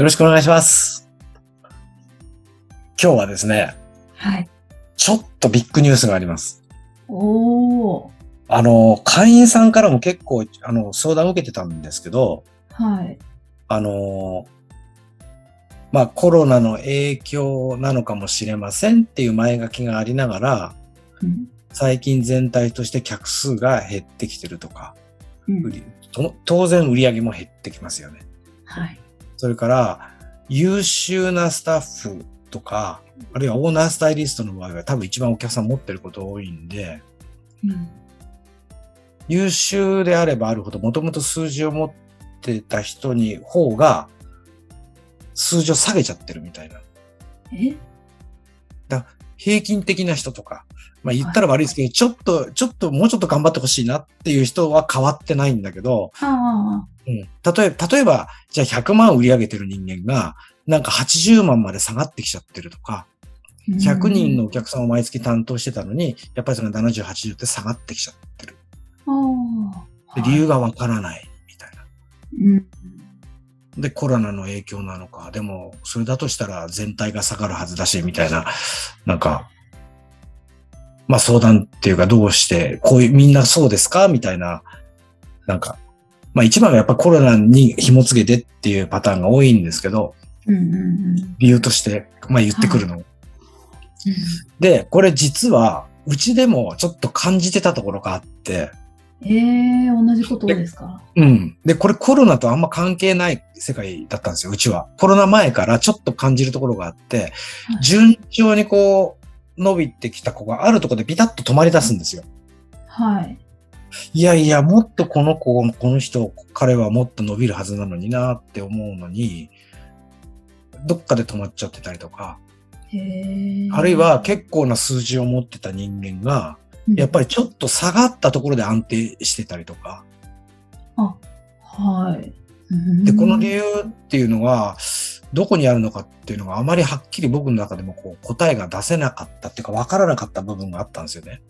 よろしくお願いします。今日はですね、はい。ちょっとビッグニュースがあります。おー。あの、会員さんからも結構、あの、相談を受けてたんですけど、はい。あの、まあ、コロナの影響なのかもしれませんっていう前書きがありながら、うん。最近全体として客数が減ってきてるとか、うん当然売り上げも減ってきますよね。はい。それから、優秀なスタッフとか、あるいはオーナースタイリストの場合は多分一番お客さん持ってること多いんで、うん。優秀であればあるほど、もともと数字を持ってた人に方が、数字を下げちゃってるみたいな。え？平均的な人とか、まあ言ったら悪いですけど、ちょっと、ちょっと、もうちょっと頑張ってほしいなっていう人は変わってないんだけど、あうん、例えば、例えば、じゃあ100万売り上げてる人間が、なんか80万まで下がってきちゃってるとか、あ。100人のお客さんを毎月担当してたのに、やっぱりその70、80って下がってきちゃってる。理由がわからないみたいな。うん。で、コロナの影響なのか、でも、それだとしたら全体が下がるはずだし、みたいな、なんか、まあ相談っていうかどうして、こういう、みんなそうですか？みたいな、なんか、まあ一番はやっぱコロナに紐付けてっていうパターンが多いんですけど、うんうんうん。理由として、まあ言ってくるの。うんで、これ実は、うちでもちょっと感じてたところがあって、ええ同じことですか？うん。で、これコロナとあんま関係ない世界だったんですよ、うちは。コロナ前からちょっと感じるところがあって、はい順調にこう、伸びてきた子があるところでビタッと止まり出すんですよ。はい。いやいや、もっとこの子、この人、彼はもっと伸びるはずなのになって思うのに、どっかで止まっちゃってたりとか。あるいは結構な数字を持ってた人間が、やっぱり。りちょっと下がったところで安定してたりとか、はい。うんで、この理由っていうのが、どこにあるのかっていうのがあまりはっきり僕の中でもこう答えが出せなかったっていうか分からなかった部分があったんですよね。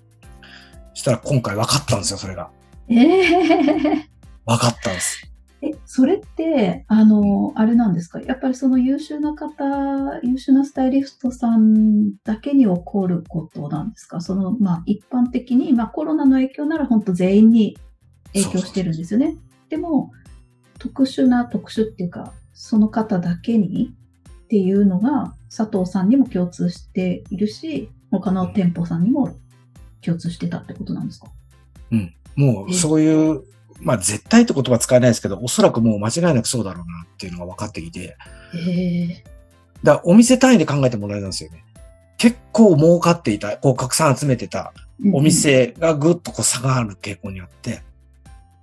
そしたら今回分かったんですよ、それが。ええ分かったんです。え、それって、あの、あれなんですか？やっぱりその優秀な方、優秀なスタイリストさんだけに起こることなんですか？その、まあ、一般的に、まあ、コロナの影響なら本当全員に影響してるんですよね。でも、特殊な特殊っていうか、その方だけにっていうのが、佐藤さんにも共通しているし、他の店舗さんにも共通してたってことなんですか？もうそういう、まあ絶対って言葉使えないですけど、おそらくもう間違いなくそうだろうなっていうのが分かってきて、ええだお店単位で考えてもらえたんですよね。結構儲かっていた、こう拡散集めてたお。店がぐっとこう下がる傾向にあって、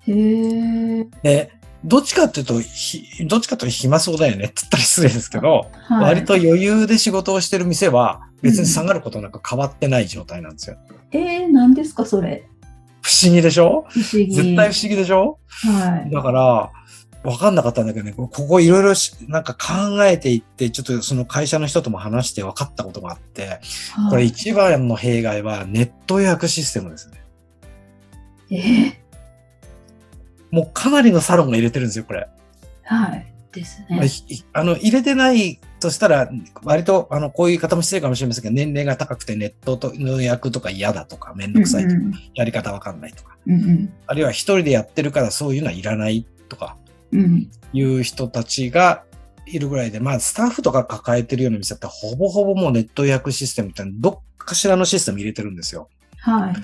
へえ。で、どっちかっていうと、ひどっちかというと暇そうだよねって言ったら失礼ですけど、はい割と余裕で仕事をしてる店は別に下がることなく変わってない状態なんですよ。えー、何ですか、それ。不思議でしょ？不思議。絶対不思議でしょ？はい。だから、わかんなかったんだけどね、ここいろいろしなんか考えていって、ちょっとその会社の人とも話して分かったことがあって、はいこれ一番の弊害はネット予約システムですね。え？もうかなりのサロンが入れてるんですよ、これ。ー、はい。ですまあね。ひあの、入れてないとしたら、割と、あの、こういう方も失礼かもしれませんけど、年齢が高くてネットとの予約とか嫌だとか、めんどくさいとか、うんやり方わかんないとか、うんうんあるいは一人でやってるからそういうのはいらないとか、うんうんいう人たちがいるぐらいで、まあ、スタッフとか抱えてるような店だったら、ほぼほぼもうネット予約システムってどっかしらのシステム入れてるんですよ。はい。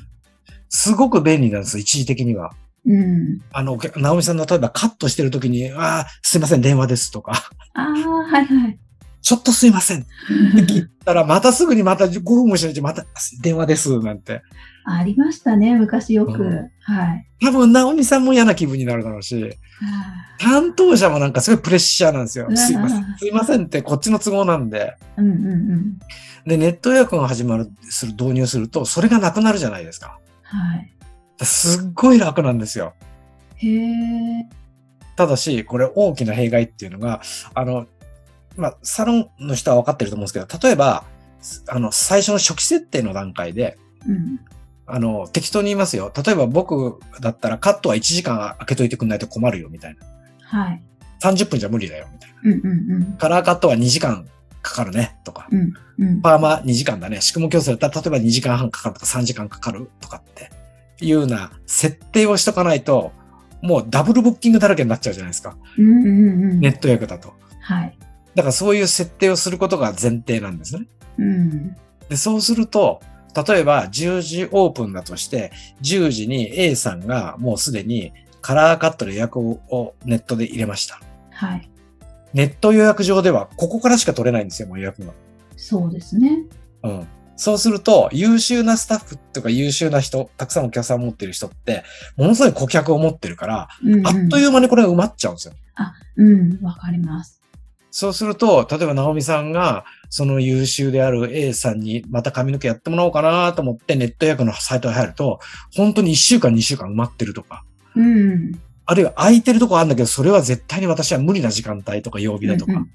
すごく便利なんです、一時的には。うん。あの、直美さんの例えばカットしてる時に、ああ、すいません、電話ですとか、ああ、はいはい。ちょっとすいません。って聞いたら、またすぐにまた5分もしないうちにまた電話です、なんて。ありましたね、昔よく。うんはい。多分、直美さんも嫌な気分になるだろうし、は担当者もなんかすごいプレッシャーなんですよすいません。すいませんって、こっちの都合なんで。あうんうんうん。で、ネット予約が始まる、する、導入すると、それがなくなるじゃないですか。はい。すっごい楽なんですよ。へえ。ただし、これ大きな弊害っていうのが、あの、まあ、サロンの人は分かってると思うんですけど、例えば、あの、最初の初期設定の段階で、うん。あの、適当に言いますよ。例えば僕だったらカットは1時間開けといてくんないと困るよ、みたいな。はい。30分じゃ無理だよ、みたいな。うんうんうん。カラーカットは2時間かかるね、とか。うんうん。パーマ2時間だね。宿毛矯正だったら例えば2時間半かかるとか3時間かかるとかっていうような設定をしとかないと、もうダブルブッキングだらけになっちゃうじゃないですか。うんうんうん。ネット予約だと。はい。だからそういう設定をすることが前提なんですね。うん。で、そうすると、例えば10時オープンだとして、10時に A さんがもうすでにカラーカットで予約をネットで入れました。はい。ネット予約上ではここからしか取れないんですよ、もう予約が。そうですね。うん。そうすると、優秀なスタッフとか優秀な人、たくさんお客さんを持ってる人って、ものすごい顧客を持ってるから、うんうん、あっという間にこれが埋まっちゃうんですよ。あ、うん、わかります。そうすると、例えば、直美さんが、その優秀である A さんにまた髪の毛やってもらおうかなと思ってネット予約のサイトに入ると、本当に1週間2週間埋まってるとか、うん。あるいは空いてるとこあるんだけど、それは絶対に私は無理な時間帯とか曜日だとか。うんうん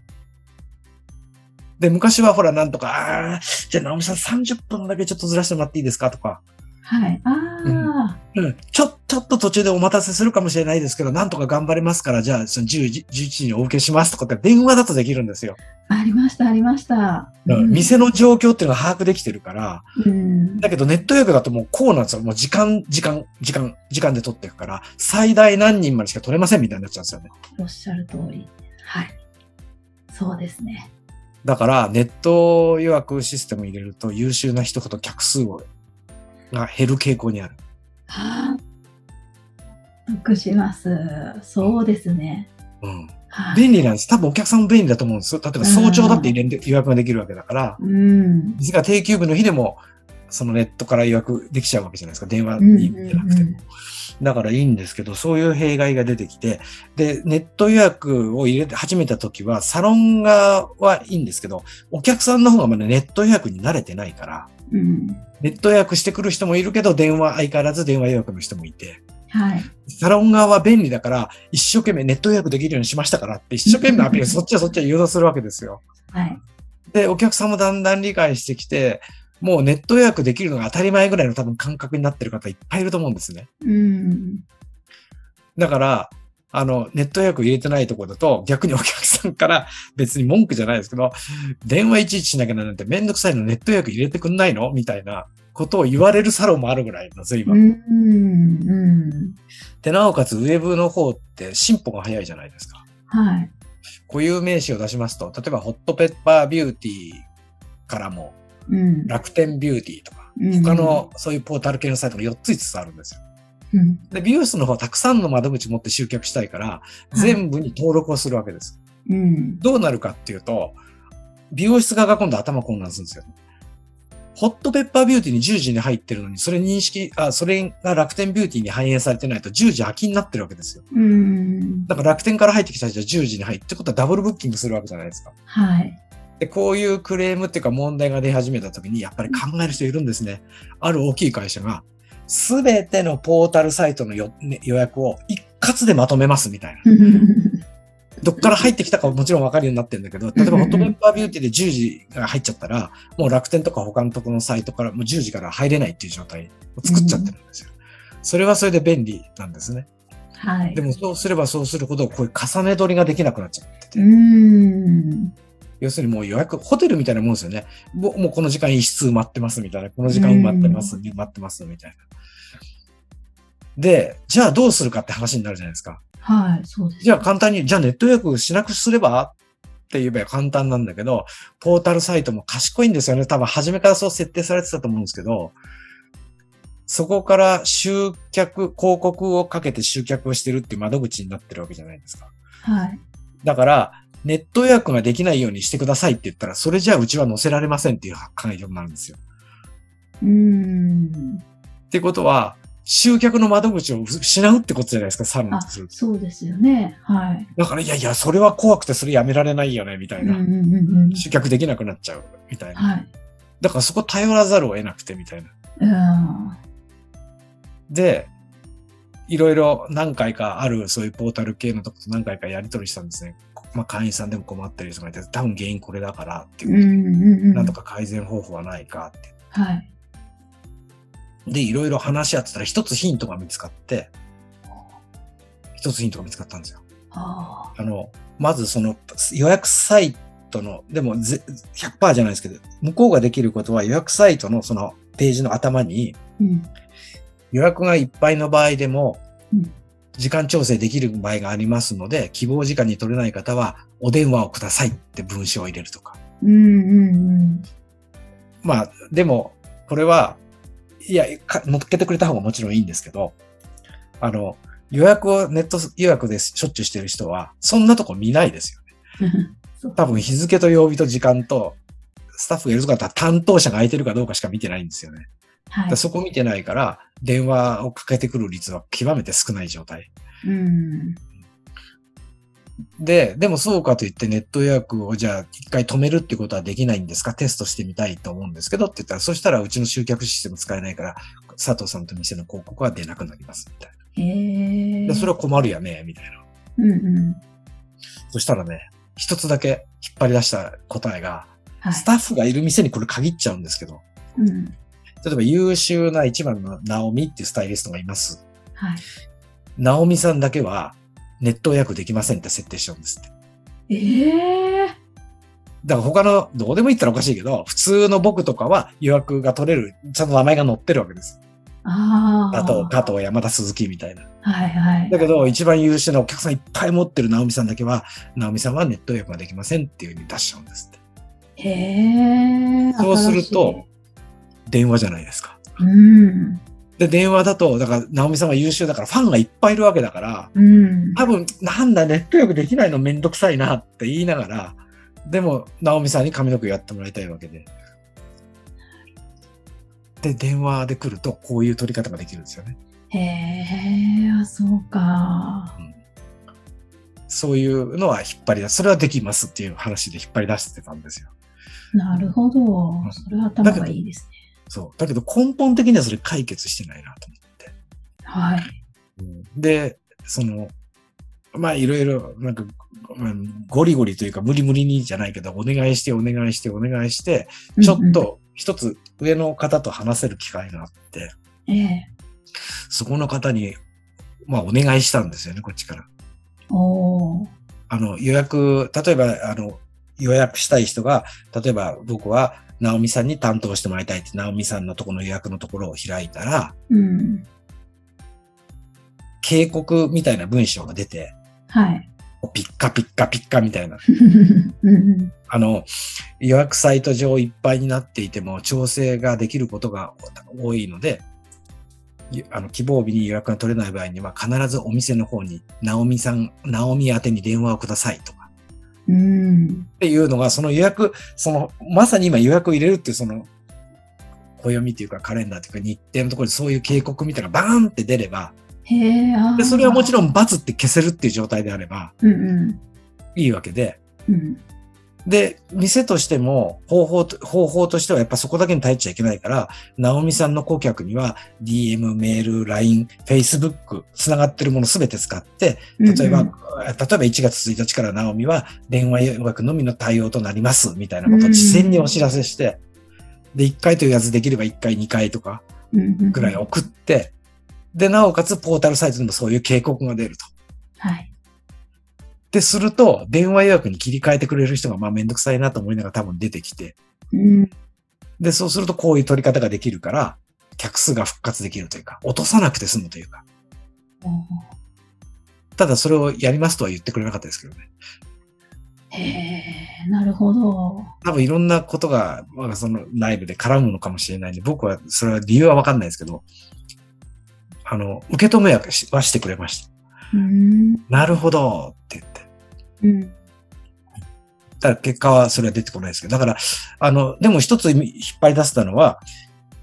で、昔はほら、なんとか、あーじゃあ直美さん30分だけちょっとずらしてもらっていいですかとか、はい。ああ、うん、ちょ、ちょっと途中でお待たせするかもしれないですけど、なんとか頑張れますから、じゃあ、その10時、11時にお受けしますとかって電話だとできるんですよ。ありました、ありました。うん店の状況っていうのが把握できてるから、うん。だけどネット予約だともうこうなんですよ。もう時間、時間、時間、時間で取っていくから、最大何人までしか取れませんみたいになっちゃうんですよね。おっしゃる通り。はい。そうですね。だから、ネット予約システム入れると優秀な人ほど客数をが減る傾向にある。はあ。得します。そうですね。うん。はい。便利なんです。多分お客さんも便利だと思うんですよ。例えば早朝だって予約ができるわけだから、うん。ですが定休日の日でも、そのネットから予約できちゃうわけじゃないですか。電話うんにじゃなくても。だからいいんですけど、そういう弊害が出てきて、で、ネット予約を入れて始めた時は、サロン側はいいんですけど、お客さんの方がまだネット予約に慣れてないから、うん。ネット予約してくる人もいるけど、電話、相変わらず電話予約の人もいて、はい。サロン側は便利だから、一生懸命ネット予約できるようにしましたからって、一生懸命アピール、そっちはそっちは誘導するわけですよ。はい。で、お客さんもだんだん理解してきて、もうネット予約できるのが当たり前ぐらいの多分感覚になってる方いっぱいいると思うんですね。うん。だから、あの、ネット予約入れてないところだと、逆にお客さんから別に文句じゃないですけど、電話いちいちしなきゃなんてめんどくさいのネット予約入れてくんないのみたいなことを言われるサロンもあるぐらいなんですよ、今。うん。うん。で、なおかつウェブの方って進歩が早いじゃないですか。はい。固有名詞を出しますと、例えばホットペッパービューティーからもうん。楽天ビューティーとか、うん他のそういうポータル系のサイトが4つ5つあるんですよ。うん。で、美容室の方はたくさんの窓口持って集客したいから、い全部に登録をするわけです。うん。どうなるかっていうと、美容室側が今度頭混乱するんですよ。ホットペッパービューティーに10時に入ってるのに、それ認識、あ、それが楽天ビューティーに反映されてないと10時空きになってるわけですよ。うん。だから楽天から入ってきた人は10時に入ってことはダブルブッキングするわけじゃないですか。はい。で、こういうクレームっていうか問題が出始めた時に、やっぱり考える人いるんですね。ある大きい会社が、すべてのポータルサイトの予約を一括でまとめますみたいな。どっから入ってきたかはもちろんわかるようになってるんだけど、例えばホットペッパービューティーで10時が入っちゃったら、もう楽天とか他のところのサイトからもう10時から入れないっていう状態を作っちゃってるんですよ。それはそれで便利なんですね。はいで。もそうすればそうするほど、こういう重ね取りができなくなっちゃってて。うん。要するにもう予約、ホテルみたいなもんですよね。もうこの時間一室埋まってますみたいな。この時間埋まってます、埋まってますみたいな。で、じゃあどうするかって話になるじゃないですか。はい。そうです。じゃあ簡単に、じゃあネット予約しなくすればって言えば簡単なんだけど、ポータルサイトも賢いんですよね。多分初めからそう設定されてたと思うんですけど、そこから集客、広告をかけて集客をしてるっていう窓口になってるわけじゃないですか。はい。だから、ネット予約ができないようにしてくださいって言ったら、それじゃあうちは載せられませんっていう回答になるんですよ。うーん。ってことは、集客の窓口を失うってことじゃないですか、サロンあとする、と。そうですよね。はい。だから、いやいや、それは怖くてそれやめられないよね、みたいな。うんうんうんうん。集客できなくなっちゃう、みたいな。はい。だからそこ頼らざるを得なくて、みたいな。うん。で、いろいろ何回かあるそういうポータル系のとこと何回かやり取りしたんですね。まあ会員さんでも困ってる人がいて、多分原因これだからっていううんことで、うんうん。なんとか改善方法はないかって。はい。で、いろいろ話し合ってたら一つヒントが見つかって、一つヒントが見つかったんですよ。ああの、まずその予約サイトの、でもぜ100%じゃないですけど、向こうができることは予約サイトのそのページの頭にあ。うん。予約がいっぱいの場合でもうん、時間調整できる場合がありますので、希望時間に取れない方はお電話をくださいって文章を入れるとか。うんうんまあ、でも、これは、いや、か乗っけてくれた方がもちろんいいんですけど、あの、予約をネット予約でしょっちゅうしてる人は、そんなとこ見ないですよね。多分日付と曜日と時間と、スタッフがいるとかだったら担当者が空いてるかどうかしか見てないんですよね。だはい。そこ見てないから、電話をかけてくる率は極めて少ない状態。うん。で、でもそうかといってネット予約をじゃあ一回止めるってことはできないんですか？テストしてみたいと思うんですけどって言ったら、そしたらうちの集客システム使えないから、佐藤さんと店の広告は出なくなりますみたいへえ。な。で、それは困るやね、みたいな。うんうん。そしたらね、一つだけ引っ張り出した答えが、はい。スタッフがいる店にこれ限っちゃうんですけど、うん。例えば優秀な一番のナオミっていうスタイリストがいます。はい。ナオミさんだけはネット予約できませんって設定しちゃうんですって。ええ。だから他の、どうでもいいったらおかしいけど、普通の僕とかは予約が取れる、ちゃんと名前が載ってるわけです。ああ。加藤、加藤、山田、鈴木みたいな。はいはい。だけど、一番優秀なお客さんいっぱい持ってる直美さんだけは、直美さんはネット予約ができませんっていう風に出しちゃうんですって。へえ。そうすると、電話じゃないですか。うん。で、電話だと、だから、直美さんは優秀だから、ファンがいっぱいいるわけだから、うん。多分、なんだ、ネット予約できないのめんどくさいなって言いながら、でも、直美さんに髪の毛やってもらいたいわけで。で、電話で来ると、こういう取り方ができるんですよね。へえ、あ、そうか。そういうのは引っ張り出す。それはできますっていう話で引っ張り出してたんですよ。なるほど。それは頭がいいですね。そう。だけど根本的にはそれ解決してないなと思って。はい。で、その、まあいろいろ、なんか、うんゴリゴリというか無理無理にじゃないけど、お願いしてお願いしてお願いして、ちょっと一つ上の方と話せる機会があって。ええ。そこの方に、まあお願いしたんですよね、こっちから。おー。あの、予約、例えば、あの、予約したい人が、例えば僕は、直美さんに担当してもらいたいって、直美さんのところの予約のところを開いたら、うん。警告みたいな文章が出て、はい。ピッカピッカピッカみたいな。あの、予約サイト上いっぱいになっていても調整ができることが多いので、ゆあの希望日に予約が取れない場合には必ずお店の方に、直美さん、直美宛てに電話をくださいとか。うん。っていうのが、その予約、その、まさに今予約を入れるっていうその、暦っていうかカレンダーっていうか日程のところにそういう警告みたいなバーンって出れば、で、それはもちろん×って消せるっていう状態であればうんうん。いいわけで、うん。で、店としても方法と、方法としてはやっぱそこだけに頼っちゃいけないから、直美さんの顧客には DM、メール、LINE、Facebook、つながってるものすべて使って、例えば、うんうん例えば1月1日から直美は電話予約のみの対応となります、みたいなことを事前にお知らせして、で、1回というやつできれば1回、2回とかぐらい送って、で、なおかつポータルサイトにもそういう警告が出ると。はい。で、すると、電話予約に切り替えてくれる人が、まあめんどくさいなと思いながら多分出てきて、うん。で、そうするとこういう取り方ができるから、客数が復活できるというか、落とさなくて済むというか。おーただそれをやりますとは言ってくれなかったですけどね。へえ、なるほど。多分いろんなことが、まあ、その内部で絡むのかもしれないんで、僕はそれは理由はわかんないですけど、あの、受け止めはしはしてくれました。うん。なるほどって言って。うん。だから結果はそれは出てこないですけど、だから、あの、でも一つ引っ張り出せたのは、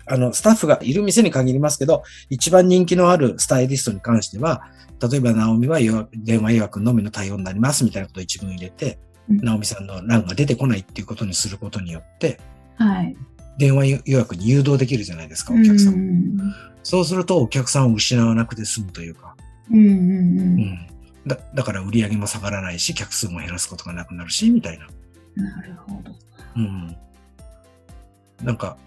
あの、スタッフがいる店に限りますけど、一番人気のあるスタイリストに関しては、例えば、ナオミは電話予約のみの対応になりますみたいなことを一文入れて、うんナオミさんの欄が出てこないっていうことにすることによって、はい。電話予約に誘導できるじゃないですか、お客さん。うんそうすると、お客さんを失わなくて済むというか、うんうんう。うんん。だだから売り上げも下がらないし、客数も減らすことがなくなるし、みたいな。なるほど。うん。なんか、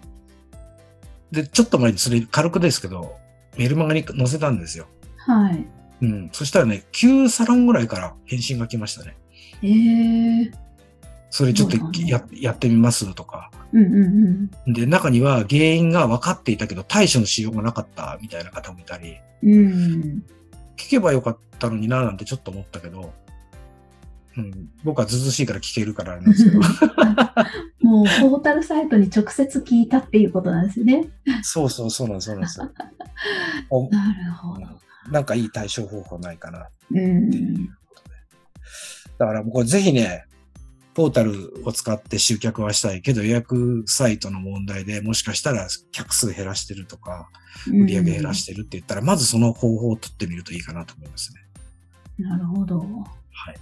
で、ちょっと前にそれ軽くですけど、メルマガに載せたんですよ。はい。うん。そしたらね、9サロンぐらいから返信が来ましたね。ええそれちょっとややってみますとか。うんうんうん。で、中には原因が分かっていたけど対処のしようがなかったみたいな方もいたり、うん。聞けばよかったのにななんてちょっと思ったけど、うん、僕はずうずうしいから聞けるからあれなんですけど、もう、ポータルサイトに直接聞いたっていうことなんですね。そうそうそうなんです、そうなんです なるほど。なんかいい対処方法ないかなうん。だからもうこれぜひね、ポータルを使って集客はしたいけど予約サイトの問題でもしかしたら客数減らしてるとか、売り上げ減らしてるって言ったら、まずその方法を取ってみるといいかなと思いますね。なるほど。はい。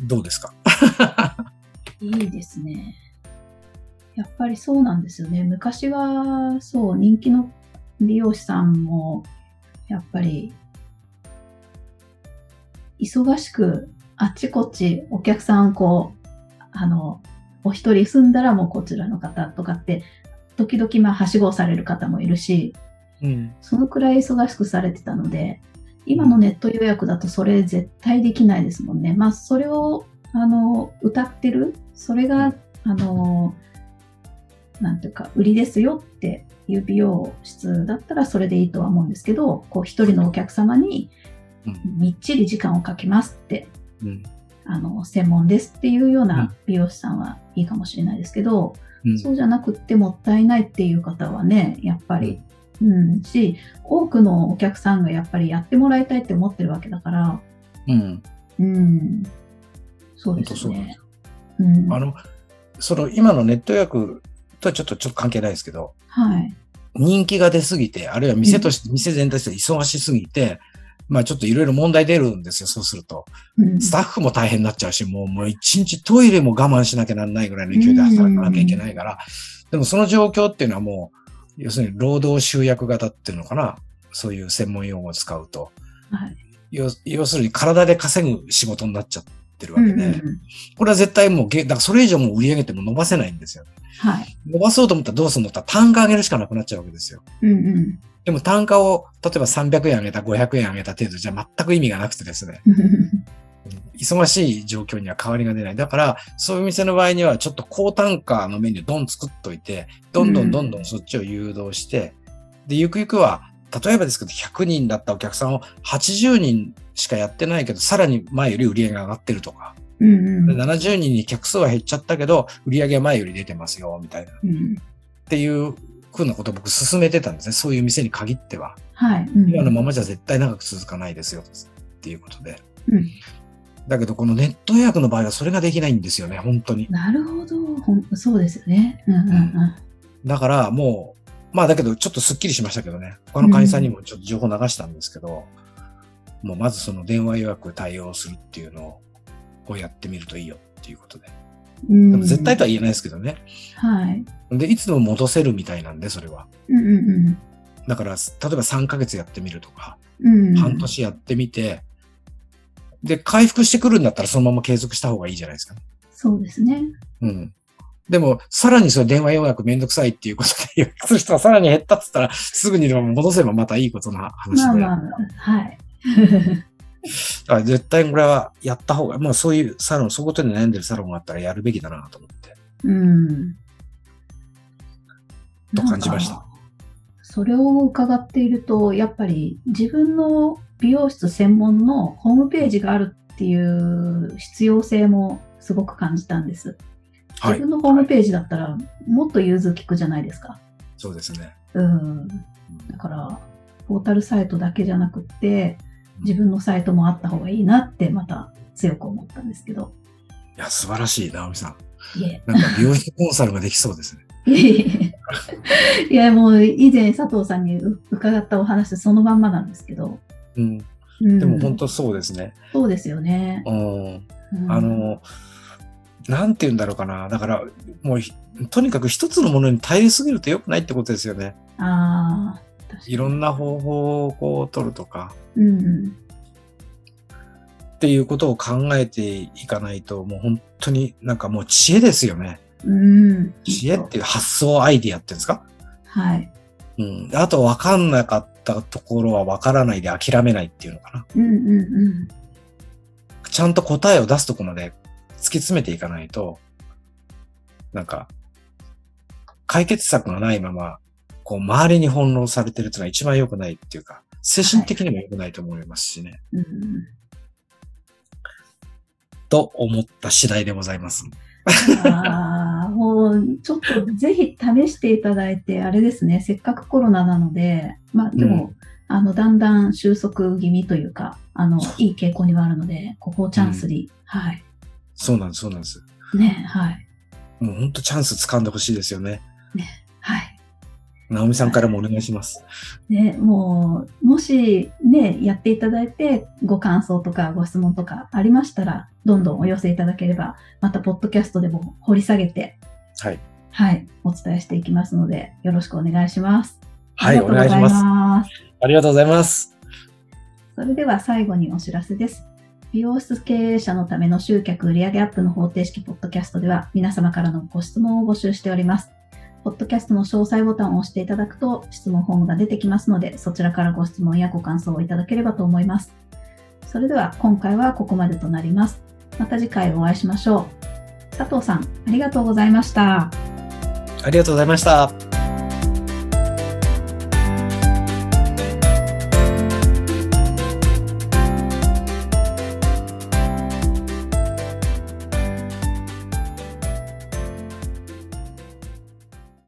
どうですか？いいですね。やっぱりそうなんですよね。昔は、そう、人気の美容師さんも、やっぱり、忙しく、あっちこっちお客さん、こう、あの、お一人住んだらもうこちらの方とかって、時々まあ、はしごをされる方もいるし、うん。そのくらい忙しくされてたので、今のネット予約だとそれ絶対できないですもんね。まあ、それを、あの、歌ってる、それが、あの、なんていうか、売りですよっていう美容室だったらそれでいいとは思うんですけど、こう、一人のお客様にうんみっちり時間をかけますって、うん。あの、専門ですっていうよううんな美容師さんはいいかもしれないですけど、うん。そうじゃなくってもったいないっていう方はね、やっぱり、うん、し、多くのお客さんがやっぱりやってもらいたいって思ってるわけだから、うん。うん、そうです本当そう。うん、あの、その今のネット予約とはちょっとちょっと関係ないですけど、はい。人気が出すぎて、あるいは店として、店全体として忙しすぎて、まあちょっといろいろ問題出るんですよ、そうすると。うん、スタッフも大変になっちゃうし、もう、もう一日トイレも我慢しなきゃなんないぐらいの勢いで働かなきゃいけないから、でもその状況っていうのはもう、要するに労働集約型っていうのかな、そういう専門用語を使うと。はい。要要するに体で稼ぐ仕事になっちゃってるわけで、うんうんうんこれは絶対もうげ、だからそれ以上もう売り上げても伸ばせないんですよ。はい。伸ばそうと思ったらどうするのって単価上げるしかなくなっちゃうわけですよ。うんうん。でも単価を、例えば300円上げた、500円上げた程度じゃ全く意味がなくてですね。忙しい状況には変わりが出ない。だから、そういう店の場合には、ちょっと高単価のメニューどん作っといて、どんどんどんどんそっちを誘導して、で、ゆくゆくは、例えばですけど、100人だったお客さんを80人しかやってないけど、さらに前より売り上げが上がってるとか、うんうんで70人に客数は減っちゃったけど、売り上げは前より出てますよ、みたいな。っうんていうふうなことを僕進めてたんですね。そういう店に限っては。はい。うん今のままじゃ絶対長く続かないですよ、っていうことで。うんだけど、このネット予約の場合はそれができないんですよね、本当に。なるほど。ほんそうですよね。うんうんうん。だから、もう、まあだけど、ちょっとスッキリしましたけどね。他の会員さんにもちょっと情報流したんですけど、もうまずその電話予約対応するっていうのをやってみるといいよっていうことで。うんでも絶対とは言えないですけどね。はい。で、いつでも戻せるみたいなんで、それは。うんうんだから、例えば3ヶ月やってみるとか、うん。うん半年やってみて、で、回復してくるんだったらそのまま継続した方がいいじゃないですか。そうですね。うん。でも、さらにそれ電話予約めんどくさいっていうことで予約 する人がさらに減ったって言ったら、すぐにでも戻せばまたいいことな話で。まあまあ、はい。だから絶対これはやった方が、まあそういうサロン、そういうことで悩んでるサロンがあったらやるべきだなと思って。うん。と感じました。それを伺っていると、やっぱり自分の美容室専門のホームページがあるっていう必要性もすごく感じたんです。はい自分。のホームページだったらもっと融通きくじゃないですか。そうですね。うん。だから、ポータルサイトだけじゃなくって、自分のサイトもあった方がいいなってまた強く思ったんですけど。いや、素晴らしい、直美さん。いえ。なんか美容師コンサルができそうですね。いや、もう以前佐藤さんに伺ったお話そのまんまなんですけど。うん。うんでも本当そうですね。そうですよね。うん。うんあ、の、なんて言うんだろうかな。だから、もうひ、とにかく一つのものに頼りすぎると良くないってことですよね。ああ、いろんな方法をこう取るとか、うんうん。っていうことを考えていかないと、もう本当になんかもう知恵ですよね。うん。知恵っていう発想アイディアっていうんですか？はい。うん。あと分かんなかったところは分からないで諦めないっていうのかな。うんうんうん。ちゃんと答えを出すとこまで突き詰めていかないと、なんか、解決策がないまま、こう、周りに翻弄されてるっていうのは一番良くないっていうか、精神的にも良くないと思いますしね。うんうんと思った次第でございます。ああ、もう、ちょっとぜひ試していただいて、あれですね、せっかくコロナなので、まあでも、あの、だんだん収束気味というか、あの、いい傾向にはあるので、ここをチャンスに、はい。そうなんです、そうなんです。ね、はい。もう本当チャンス掴んでほしいですよね。はい。直美さんからもお願いします。ね、もう、もしね、やっていただいて、ご感想とかご質問とかありましたら、どんどんお寄せいただければ、また、ポッドキャストでも掘り下げて、はい。はい、お伝えしていきますので、よろしくお願いします。はい、お願いします。ます。ありがとうございます。それでは最後にお知らせです。美容室経営者のための集客売上アップの方程式ポッドキャストでは皆様からのご質問を募集しております。ポッドキャストの詳細ボタンを押していただくと質問フォームが出てきますので、そちらからご質問やご感想をいただければと思います。それでは今回はここまでとなります。また次回お会いしましょう。佐藤さん、ありがとうございました。ありがとうございました。